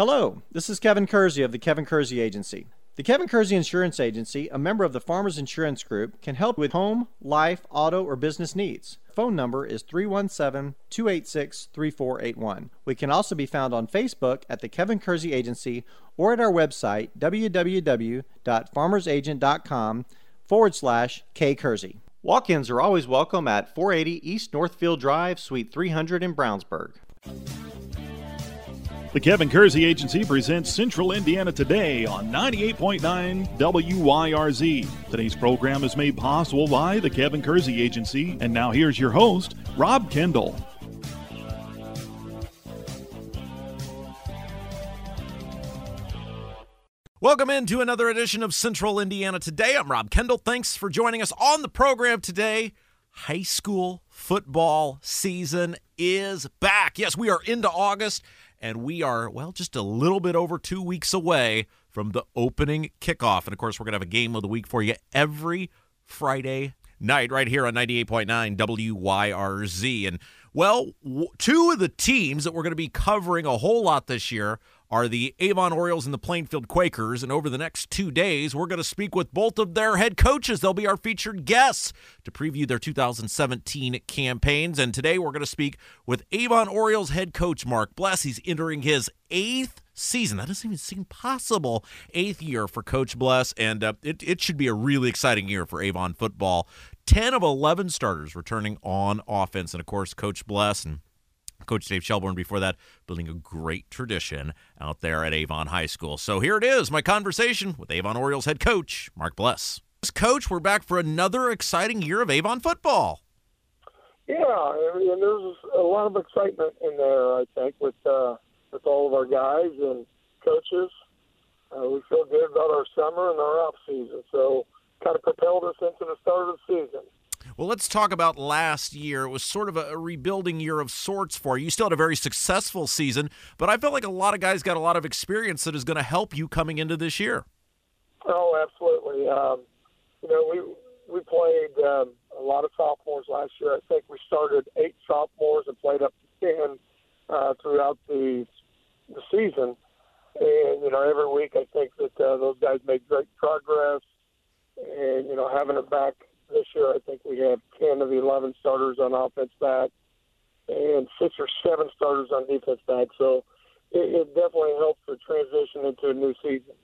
Hello, this is Kevin Kersey of the Kevin Kersey Agency. The Kevin Kersey Insurance Agency, a member of the Farmers Insurance Group, can help with home, life, auto, or business needs. Phone number is 317 286 3481. We can also be found on Facebook at the Kevin Kersey Agency or at our website www.farmersagent.com forward slash K Kersey. Walk ins are always welcome at 480 East Northfield Drive, Suite 300 in Brownsburg. The Kevin Kersey Agency presents Central Indiana Today on 98.9 WYRZ. Today's program is made possible by the Kevin Kersey Agency. And now here's your host, Rob Kendall. Welcome into another edition of Central Indiana Today. I'm Rob Kendall. Thanks for joining us on the program today. High school football season is back. Yes, we are into August and we are, well, just a little bit over two weeks away from the opening kickoff. And of course, we're going to have a game of the week for you every Friday night right here on 98.9 WYRZ. And, well, two of the teams that we're going to be covering a whole lot this year are the Avon Orioles and the Plainfield Quakers. And over the next two days, we're going to speak with both of their head coaches. They'll be our featured guests to preview their 2017 campaigns. And today, we're going to speak with Avon Orioles head coach Mark Bless. He's entering his eighth season. That doesn't even seem possible. Eighth year for Coach Bless, and uh, it, it should be a really exciting year for Avon football. 10 of 11 starters returning on offense. And of course, Coach Bless and Coach Dave Shelburne before that, building a great tradition out there at Avon High School. So here it is, my conversation with Avon Orioles head coach, Mark Bless. Coach, we're back for another exciting year of Avon football. Yeah, and there's a lot of excitement in there, I think, with uh, with all of our guys and coaches. Uh, we feel good about our summer and our off season, so kind of propelled us into the start of the season. Well, let's talk about last year. It was sort of a rebuilding year of sorts for you. You still had a very successful season, but I felt like a lot of guys got a lot of experience that is going to help you coming into this year. Oh, absolutely. Um, you know, we we played um, a lot of sophomores last year. I think we started eight sophomores and played up to ten uh, throughout the the season. And you know, every week I think that uh, those guys made great progress. And you know, having it back this year, I think we have 10 of the 11 starters on offense back and six or seven starters on defense back. So it, it definitely helps the transition into a new season.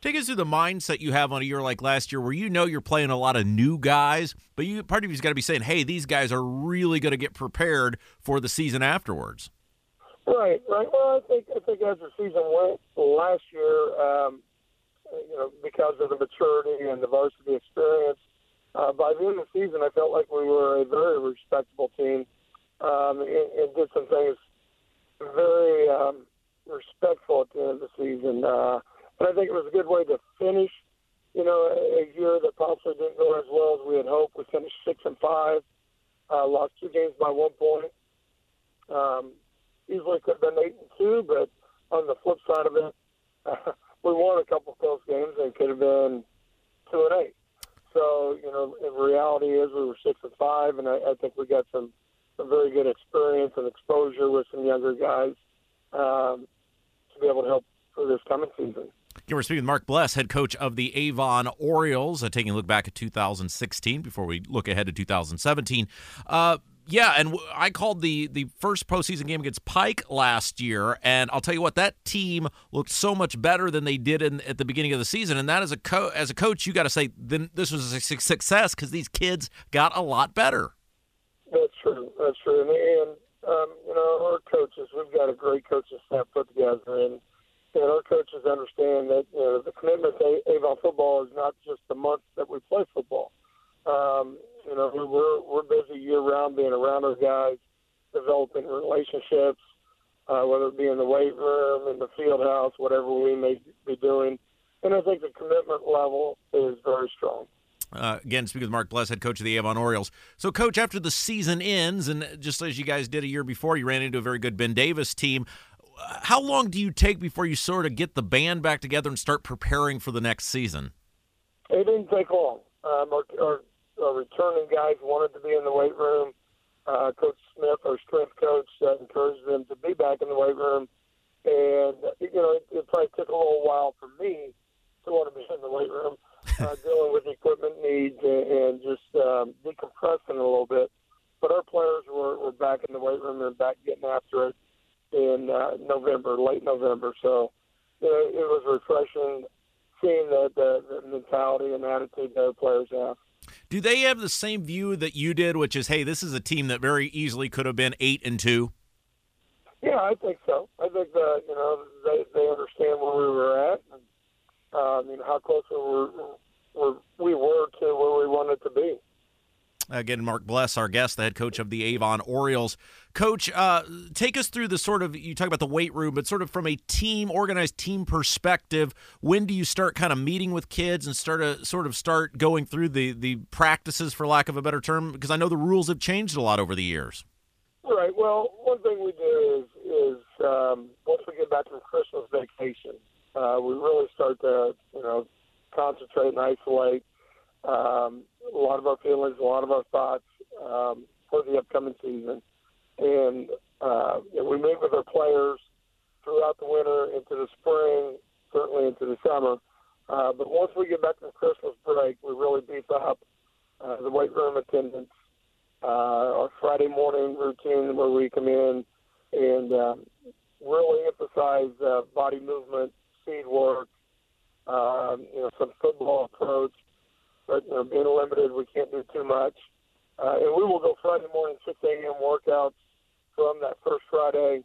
Take us through the mindset you have on a year like last year, where you know you're playing a lot of new guys, but you part of you's got to be saying, "Hey, these guys are really going to get prepared for the season afterwards." Right, right. Well, I think I think as the season went last year, um, you know, because of the maturity and the varsity experience, uh, by the end of the season, I felt like we were a very respectable team um, and, and did some things very um, respectful at the end of the season. Uh, and I think it was a good way to finish, you know, a, year that possibly didn't go as well as we had hoped. We finished six and five, uh, lost two games by one point. Um, easily could have been eight and two, but on the flip side of it, uh, we won a couple close games and could have been two and eight. So, you know, the reality is we were six and five, and I, I think we got some, some very good experience and exposure with some younger guys um, to be able to help for this coming season. Again, we're speaking with Mark Bless, head coach of the Avon Orioles, uh, taking a look back at 2016 before we look ahead to 2017. Uh, yeah, and I called the the first postseason game against Pike last year, and I'll tell you what, that team looked so much better than they did in, at the beginning of the season. And that as a co- as a coach, you got to say, then this was a success because these kids got a lot better. That's true. That's true. And, and um, you know, our coaches, we've got a great coaching staff put together, and and our coaches understand that you know the commitment to Avon football is not just the month that we play football. Um, you know, we're we're busy year round being around our guys, developing relationships, uh, whether it be in the weight room, in the field house, whatever we may be doing. And I think the commitment level is very strong. Uh, again, speaking with Mark Bless, head coach of the Avon Orioles. So, coach, after the season ends, and just as you guys did a year before, you ran into a very good Ben Davis team. How long do you take before you sort of get the band back together and start preparing for the next season? It didn't take long. Um, our, our uh, returning guys wanted to be in the weight room. Uh, coach Smith, our strength coach, uh, encouraged them to be back in the weight room. and you know it, it probably took a little while for me to want to be in the weight room, uh, dealing with equipment needs and, and just um, decompressing a little bit. But our players were, were back in the weight room and back getting after it in uh, November, late November. So you know, it was refreshing seeing the, the, the mentality and attitude that our players have. Do they have the same view that you did, which is, hey, this is a team that very easily could have been eight and two? Yeah, I think so. I think that you know they they understand where we were at, and uh, you know how close we were, were we were to where we wanted to be. Again, Mark Bless, our guest, the head coach of the Avon Orioles. Coach, uh, take us through the sort of you talk about the weight room, but sort of from a team, organized team perspective. When do you start kind of meeting with kids and start to sort of start going through the the practices, for lack of a better term? Because I know the rules have changed a lot over the years. Right. Well, one thing we do is is um, once we get back from Christmas vacation, uh, we really start to you know concentrate and isolate um, a lot of our feelings, a lot of our thoughts um, for the upcoming season. And uh, we meet with our players throughout the winter, into the spring, certainly into the summer. Uh, but once we get back from Christmas break, we really beef up uh, the weight room attendance, uh, our Friday morning routine where we come in and um, really emphasize uh, body movement, speed work, um, you know, some football approach, but you know, being limited, we can't do too much. Uh, and we will go Friday morning 6 a.m. workouts from that first Friday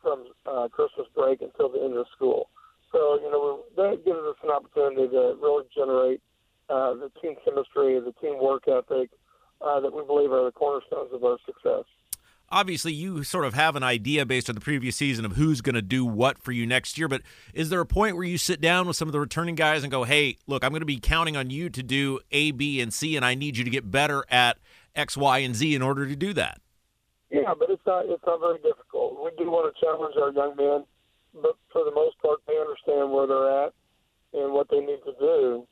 from uh, Christmas break until the end of school. So you know that gives us an opportunity to really generate uh, the team chemistry, the team work ethic uh, that we believe are the cornerstones of our success obviously you sort of have an idea based on the previous season of who's going to do what for you next year, but is there a point where you sit down with some of the returning guys and go, hey, look, I'm going to be counting on you to do A, B, and C, and I need you to get better at X, Y, and Z in order to do that? Yeah, but it's not it's not very difficult. We do want to challenge our young men, but for the most part, they understand where they're at and what they need to do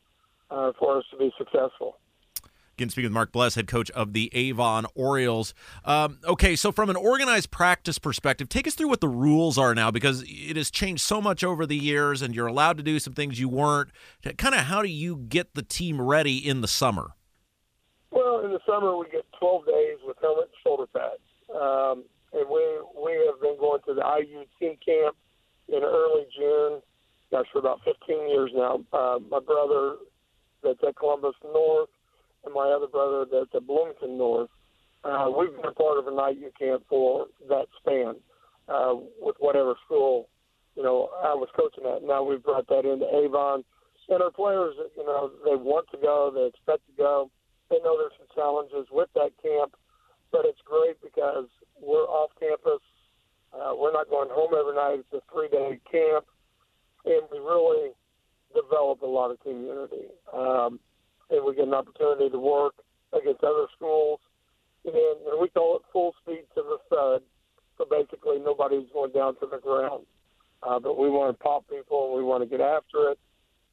uh, for us to be successful. Again, speaking with Mark Bless, head coach of the Avon Orioles. Um, okay, so from an organized practice perspective, take us through what the rules are now because it has changed so much over the years, and you're allowed to do some things you weren't. Kind of, how do you get the team ready in the summer? Well, in the summer we get 12 days with helmet and shoulder pads, um, and we we have been going to the IU team camp in early June. Gosh, for about 15 years now. Uh, my brother that's at Columbus North and my other brother that's at Bloomington North. Uh, we've been a part of an IU camp for that span uh, with whatever school, you know, I was coaching at. Now we've brought that into Avon. And our players, you know, they want to go, they expect to go. They know there's some challenges with that camp, but it's great because we're off campus. Uh, we're not going home every night. It's a three day camp, and we really develop a lot of community. Um, and we get an opportunity to work against other schools. And, and we call it full speed to the thud. So basically, nobody's going down to the ground. Uh, but we want to pop people and we want to get after it.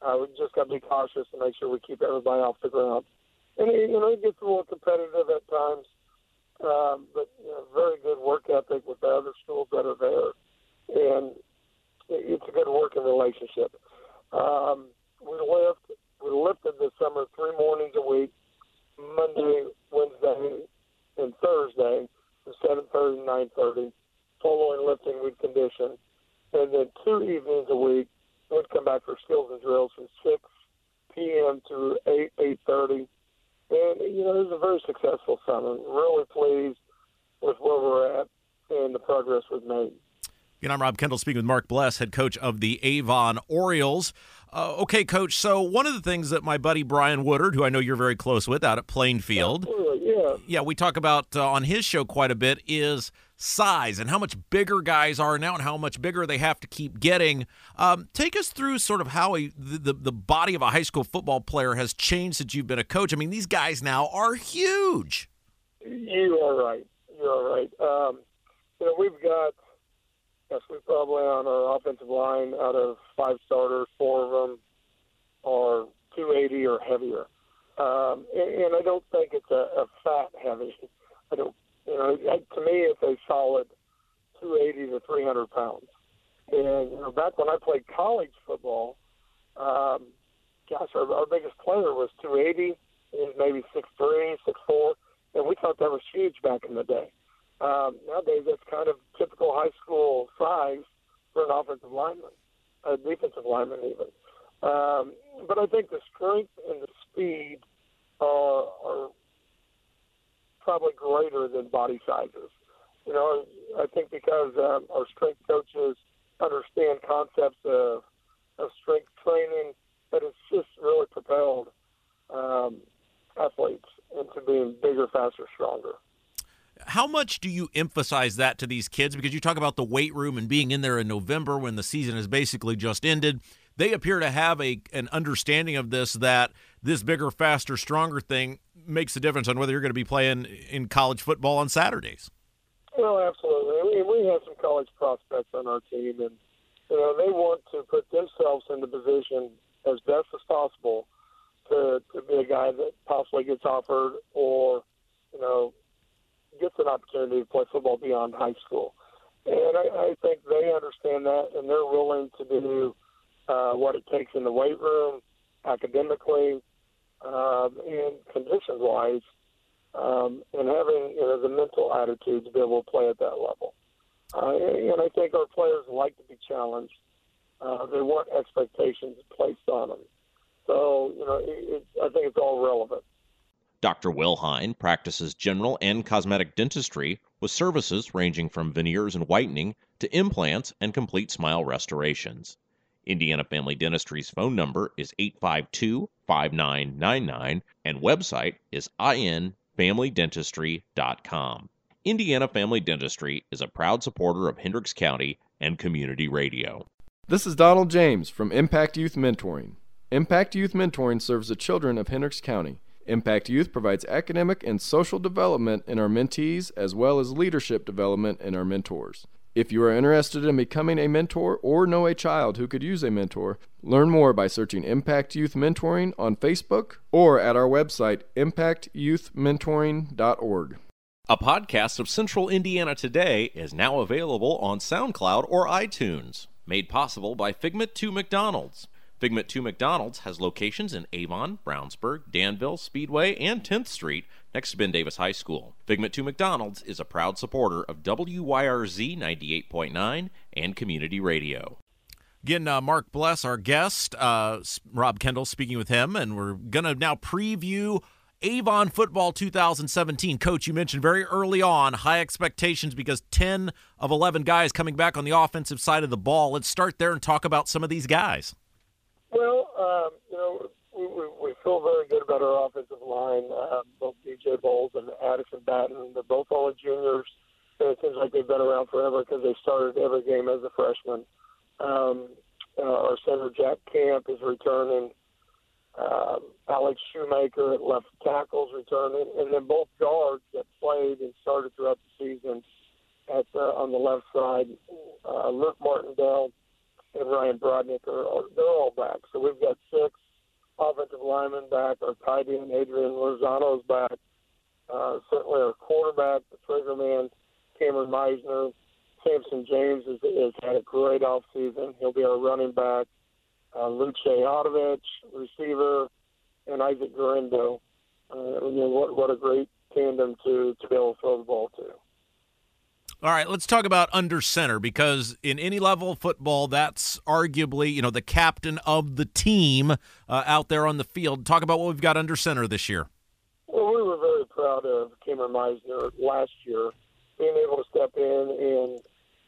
Uh, we just got to be cautious to make sure we keep everybody off the ground. And you know, it gets a little competitive at times, um, but you know, very good work ethic with the other schools that are there, and it, it's a good working relationship. Um, we lift we lifted this summer three mornings a week, Monday, Wednesday, and Thursday, from 7.30 to 9.30. Following lifting, we'd condition. And then two evenings a week, we'd come back for skills and drills from 6 p.m. to 8, 8.30. And, you know, it was a very successful summer. Really pleased with where we're at and the progress we've made. Again, I'm Rob Kendall speaking with Mark Bless, head coach of the Avon Orioles. Uh, okay, coach. So one of the things that my buddy Brian Woodard, who I know you're very close with, out at Plainfield, yeah, yeah, we talk about uh, on his show quite a bit is size and how much bigger guys are now and how much bigger they have to keep getting. Um, take us through sort of how a, the, the body of a high school football player has changed since you've been a coach. I mean, these guys now are huge. You are right. You are right. Um, you know, we've got We probably on our offensive line out of five starters, four of them are 280 or heavier. Um, and, and I don't think it's a, a fat heavy. I don't, you know, to me, it's a solid 280 to 300 pounds. And you know, back when I played college football, um, gosh, our, our biggest player was 280. He was maybe 6'3", 6'4", and we thought that was huge back in the day. Um, nowadays, that's kind of typical high school size for an offensive lineman, a defensive lineman even. Um, but I think the strength and the speed are, are probably greater than body sizes. You know, I think because um, our strength coaches understand concepts of, of strength training, that it's just really propelled um, athletes into being bigger, faster, stronger. How much do you emphasize that to these kids? Because you talk about the weight room and being in there in November when the season has basically just ended. They appear to have a an understanding of this that this bigger, faster, stronger thing makes a difference on whether you're going to be playing in college football on Saturdays. Well, absolutely. Mean, we have some college prospects on our team, and you know they want to put themselves in the position as best as possible to to be a guy that possibly gets offered or you know gets an opportunity to play football beyond high school. And I, I think they understand that, and they're willing to do uh, what it takes in the weight room, academically, um, and conditions wise, um, and having you know the mental attitude to be able to play at that level. Uh, and I think our players like to be challenged. Uh, they want expectations placed on them. So you know, it, it, I think it's all relevant. Dr. Will Hine practices general and cosmetic dentistry with services ranging from veneers and whitening to implants and complete smile restorations. Indiana Family Dentistry's phone number is 852 5999 and website is infamilydentistry.com. Indiana Family Dentistry is a proud supporter of Hendricks County and community radio. This is Donald James from Impact Youth Mentoring. Impact Youth Mentoring serves the children of Hendricks County. Impact Youth provides academic and social development in our mentees as well as leadership development in our mentors. If you are interested in becoming a mentor or know a child who could use a mentor, learn more by searching Impact Youth Mentoring on Facebook or at our website, impactyouthmentoring.org. A podcast of Central Indiana Today is now available on SoundCloud or iTunes, made possible by Figment 2 McDonald's. Figment 2 McDonald's has locations in Avon, Brownsburg, Danville, Speedway, and 10th Street next to Ben Davis High School. Figment 2 McDonald's is a proud supporter of WYRZ 98.9 and community radio. Again, uh, Mark Bless, our guest, uh, Rob Kendall speaking with him, and we're going to now preview Avon Football 2017. Coach, you mentioned very early on high expectations because 10 of 11 guys coming back on the offensive side of the ball. Let's start there and talk about some of these guys. Well, um, you know, we, we, we feel very good about our offensive line. Uh, both DJ Bowles and Addison Batten, they're both all juniors. And it seems like they've been around forever because they started every game as a freshman. Um, uh, our center Jack Camp is returning. Um, Alex Shoemaker at left tackles returning, and then both guards that played and started throughout the season at uh, on the left side, uh, Luke Martindale and Ryan Brodnick are, are they're all back. So we've got six offensive linemen back. Our tight end Adrian Lozano is back. Uh, certainly our quarterback, the trigger man, Cameron Meisner. Samson James has, has had a great off season. He'll be our running back. Uh, Luce Otovich, receiver, and Isaac Garindo. Uh, you know, what, what a great tandem to, to be able to throw the ball to. All right, let's talk about under center because in any level of football, that's arguably you know the captain of the team uh, out there on the field. Talk about what we've got under center this year. Well, we were very proud of Cameron Meisner last year, being able to step in and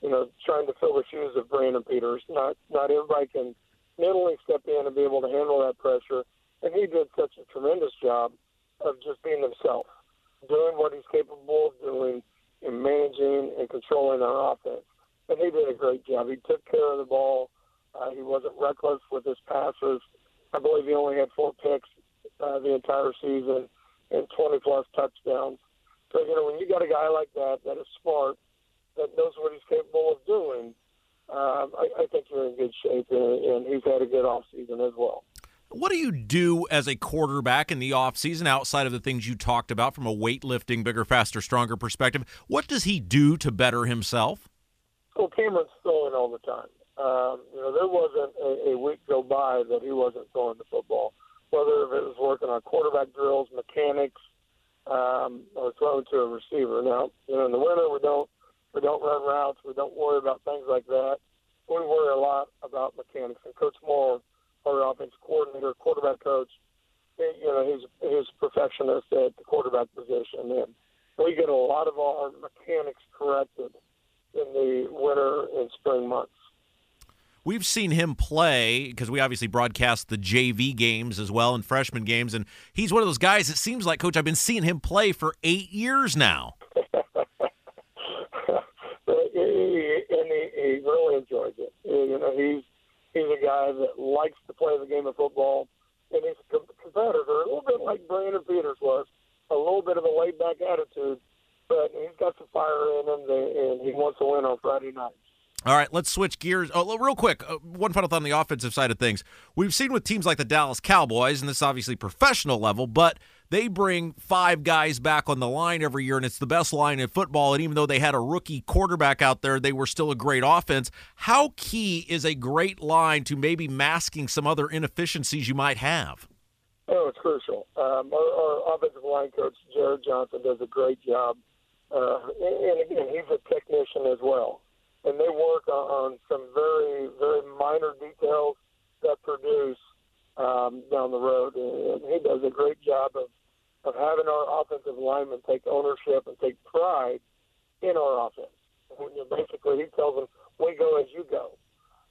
you know trying to fill the shoes of Brandon Peters. Not not everybody can mentally step in and be able to handle that pressure, and he did such a tremendous job of just being himself, doing what he's capable of doing in managing and controlling our offense. And he did a great job. He took care of the ball. Uh, he wasn't reckless with his passes. I believe he only had four picks uh, the entire season and 20 plus touchdowns. So, you know, when you got a guy like that, that is smart, that knows what he's capable of doing, um, I, I think you're in good shape, and, and he's had a good off season as well. What do you do as a quarterback in the offseason outside of the things you talked about from a weightlifting, bigger, faster, stronger perspective? What does he do to better himself? Well, Cameron's throwing all the time. Um, you know, there wasn't a, a week go by that he wasn't throwing the football, whether it was working on quarterback drills, mechanics, um, or throwing to a receiver. Now, you know, in the winter we don't we don't run routes, we don't worry about things like that. We worry a lot about mechanics. And Coach Moore, our offense coordinator, quarterback coach, you know, he's he's perfectionist at the quarterback position, and we get a lot of our mechanics corrected in the winter and spring months. We've seen him play because we obviously broadcast the JV games as well and freshman games, and he's one of those guys. It seems like, Coach, I've been seeing him play for eight years now. and he, he really enjoys it. You know, he's he's a guy that likes to play the game of football, and he's a competitor, a little bit like Brandon Peters was, a little bit of a laid back attitude, but he's got some fire in him, and he wants to win on Friday nights. All right, let's switch gears. Oh, real quick, uh, one final thought on the offensive side of things. We've seen with teams like the Dallas Cowboys, and this is obviously professional level, but they bring five guys back on the line every year, and it's the best line in football. And even though they had a rookie quarterback out there, they were still a great offense. How key is a great line to maybe masking some other inefficiencies you might have? Oh, it's crucial. Um, our, our, offensive line coach, Jared Johnson, does a great job. Uh, and again, he's a technician as well and they work on some very, very minor details that produce um, down the road. And he does a great job of, of having our offensive linemen take ownership and take pride in our offense. When you basically, he tells them, "We go as you go,"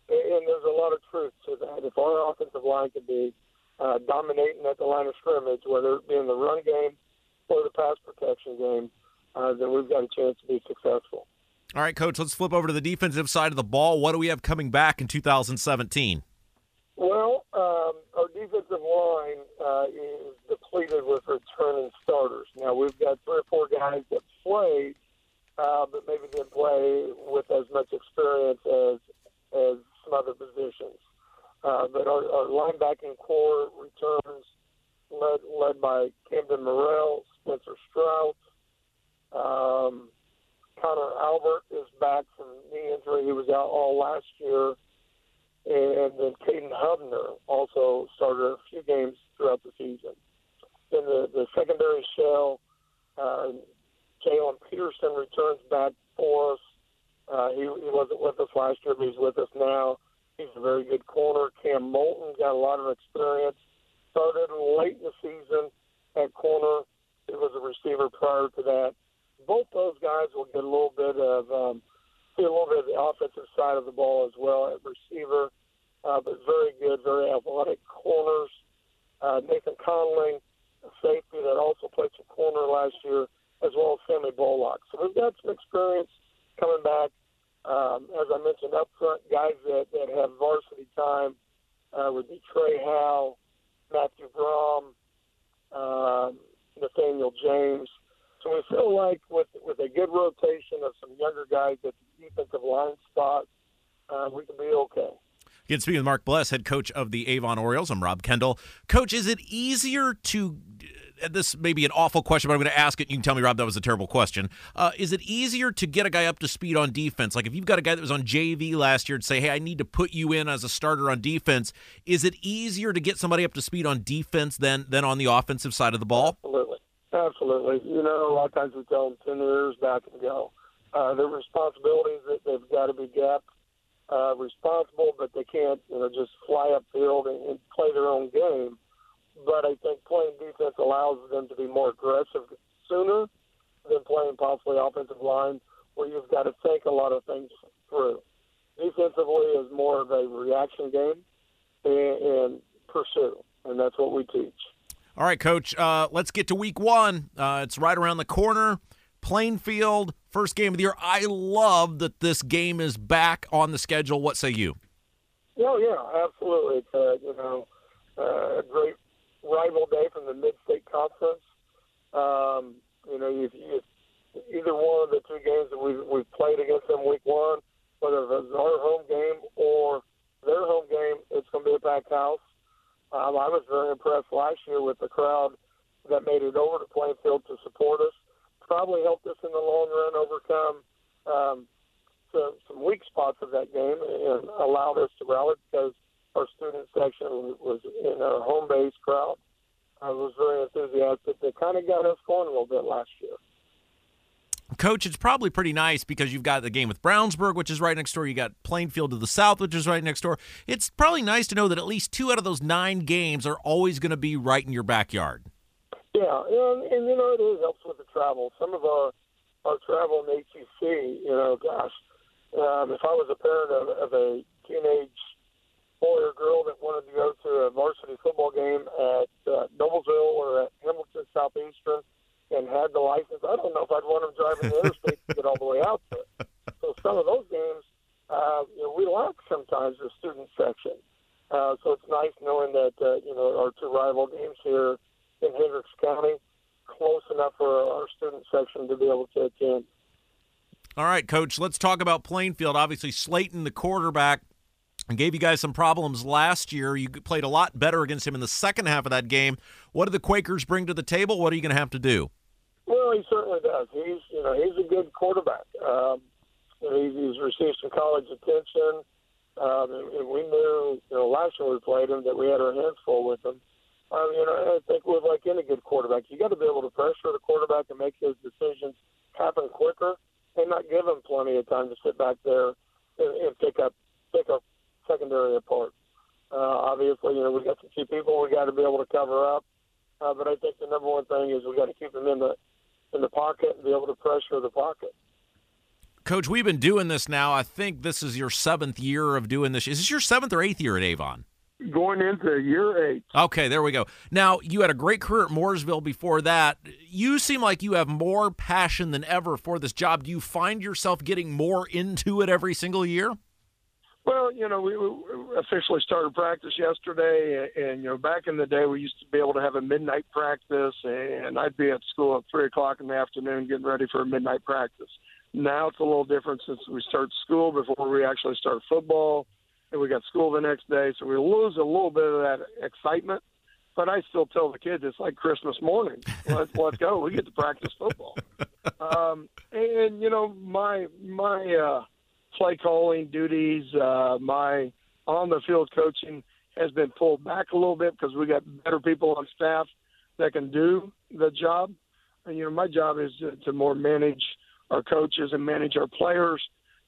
and there's a lot of truth to that. If our offensive line can be uh, dominating at the line of scrimmage, whether it be in the run game or the pass protection game, uh, then we've got a chance to be successful. All right, coach, let's flip over to the defensive side of the ball. What do we have coming back in 2017? Well, um, our defensive line uh, is depleted with returning starters. Now, we've got three or four guys that played, uh, but maybe didn't play with as much experience as, as some other positions. Uh, but our, our linebacking corps returns led, led by Camden Morrell, Spencer Strout, um, Connor Albert is back from knee injury. He was out all last year. And then Caden Hubner also started a few games throughout the season. Then the, the secondary shell, uh, Jalen Peterson returns back for us. Uh, he, he wasn't with us last year, but he's with us now. He's a very good corner. Cam Moulton got a lot of experience. Started late in the season at corner. He was a receiver prior to that both those guys will get a little bit of um, see a little bit of the offensive side of the ball as well at receiver, uh, but very good, very athletic corners. Uh, Nathan Conley, a safety that also played some corner last year, as well as Sammy Bullock. So we've got some experience coming back. Um, as I mentioned up front, guys that, that have varsity time uh, would be Trey Howe, Matthew Brom, um, Nathaniel James, so we feel like with with a good rotation of some younger guys at the defensive line spot, uh, we can be okay. Again, speaking with Mark Bless, head coach of the Avon Orioles, I'm Rob Kendall. Coach, is it easier to uh, this may be an awful question, but I'm going to ask it. You can tell me, Rob, that was a terrible question. Uh, is it easier to get a guy up to speed on defense? Like if you've got a guy that was on JV last year and say, hey, I need to put you in as a starter on defense, is it easier to get somebody up to speed on defense than than on the offensive side of the ball? Absolutely. Absolutely. You know, a lot of times we tell them 10 years back and go. Uh, their responsibilities, that they've got to be depth, uh, responsible, but they can't, you know, just fly upfield and, and play their own game. But I think playing defense allows them to be more aggressive sooner than playing possibly offensive line, where you've got to think a lot of things through. Defensively is more of a reaction game and, and pursue, and that's what we teach. All right, Coach. Uh, let's get to Week One. Uh, it's right around the corner. Plainfield, first game of the year. I love that this game is back on the schedule. What say you? Oh yeah, absolutely. It's uh, you know uh, a great rival day from the Mid-State Conference. Um, you know, if, if either one of the two games that we've, we've played against them Week One, whether it's our home game or their home game, it's going to be a packed house. Um, I was very impressed last year with the crowd that made it over to Plainfield to support us. Probably helped us in the long run overcome um, to some weak spots of that game and allowed us to rally because our student section was in our home base crowd. I was very enthusiastic. They kind of got us going a little bit last year. Coach, it's probably pretty nice because you've got the game with Brownsburg, which is right next door. You got Plainfield to the south, which is right next door. It's probably nice to know that at least two out of those nine games are always going to be right in your backyard. Yeah, and, and you know it is helps with the travel. Some of our our travel in HCC, you know, gosh, um, if I was a parent of, of a teenage boy or girl that wanted to go to a varsity football game at uh, Noblesville or at Hamilton Southeastern and had the license, I don't know if I'd want them driving the interstate to get all the way out there. So some of those games, uh, you know, we lack sometimes the student section. Uh, so it's nice knowing that uh, you know our two rival games here in Hendricks County close enough for our student section to be able to attend. All right, Coach, let's talk about Plainfield. Obviously, Slayton, the quarterback, gave you guys some problems last year. You played a lot better against him in the second half of that game. What do the Quakers bring to the table? What are you going to have to do? Well, he certainly does. He's you know he's a good quarterback. Um, he's, he's received some college attention, um, and, we knew you know last year we played him that we had our hands full with him. You know, I think with like any good quarterback, you got to be able to pressure the quarterback and make his decisions happen quicker, and not give him plenty of time to sit back there and, and pick up pick up secondary apart. Uh, obviously, you know we got some key people we got to be able to cover up, uh, but I think the number one thing is we got to keep him in the in the pocket and be able to pressure the pocket. Coach, we've been doing this now. I think this is your seventh year of doing this. Is this your seventh or eighth year at Avon? Going into year eight. Okay, there we go. Now, you had a great career at Mooresville before that. You seem like you have more passion than ever for this job. Do you find yourself getting more into it every single year? Well, you know, we, we officially started practice yesterday, and you know, back in the day, we used to be able to have a midnight practice, and I'd be at school at three o'clock in the afternoon getting ready for a midnight practice. Now it's a little different since we start school before we actually start football, and we got school the next day, so we lose a little bit of that excitement. But I still tell the kids it's like Christmas morning. Let's let's go. We get to practice football. Um, and you know, my my. uh play calling duties, uh, my on the field coaching has been pulled back a little bit because we got better people on staff that can do the job. And you know, my job is to, to more manage our coaches and manage our players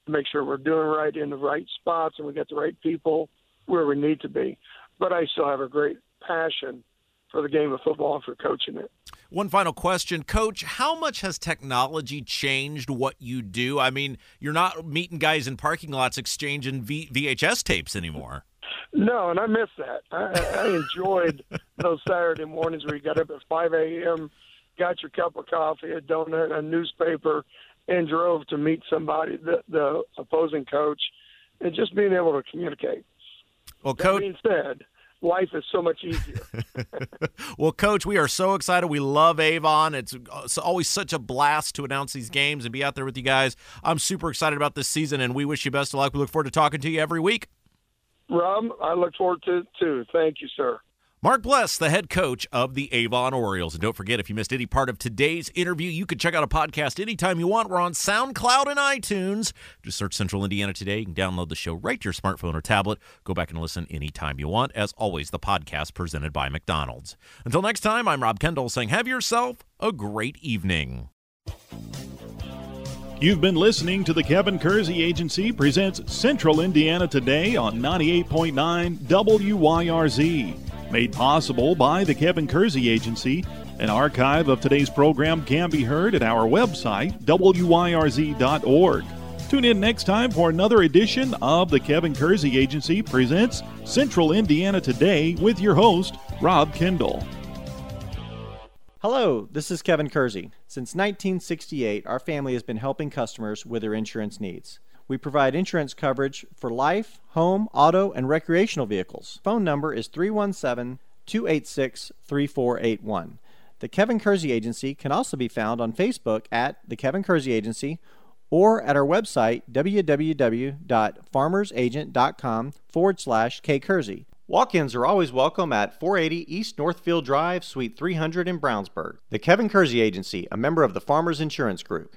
to make sure we're doing right in the right spots and we got the right people where we need to be. But I still have a great passion for the game of football and for coaching it. One final question, Coach. How much has technology changed what you do? I mean, you're not meeting guys in parking lots exchanging v- VHS tapes anymore. No, and I miss that. I, I enjoyed those Saturday mornings where you got up at 5 a.m., got your cup of coffee, a donut, a newspaper, and drove to meet somebody, the, the opposing coach, and just being able to communicate. Well, that Coach. being said, life is so much easier. well, Coach, we are so excited. We love Avon. It's, uh, it's always such a blast to announce these games and be out there with you guys. I'm super excited about this season, and we wish you best of luck. We look forward to talking to you every week. Rob, I look forward to it too. Thank you, sir. Mark Bless, the head coach of the Avon Orioles. And don't forget, if you missed any part of today's interview, you can check out a podcast anytime you want. We're on SoundCloud and iTunes. Just search Central Indiana Today. You can download the show right to your smartphone or tablet. Go back and listen anytime you want. As always, the podcast presented by McDonald's. Until next time, I'm Rob Kendall saying, have yourself a great evening. You've been listening to the Kevin Kersey Agency presents Central Indiana Today on 98.9 WYRZ. Made possible by the Kevin Kersey Agency. An archive of today's program can be heard at our website, wyrz.org. Tune in next time for another edition of the Kevin Kersey Agency presents Central Indiana Today with your host, Rob Kendall. Hello, this is Kevin Kersey. Since 1968, our family has been helping customers with their insurance needs. We provide insurance coverage for life, home, auto, and recreational vehicles. Phone number is 317 286 3481. The Kevin Kersey Agency can also be found on Facebook at The Kevin Kersey Agency or at our website www.farmersagent.com forward slash kkersey. Walk-ins are always welcome at 480 East Northfield Drive, Suite 300 in Brownsburg. The Kevin Kersey Agency, a member of the Farmers Insurance Group.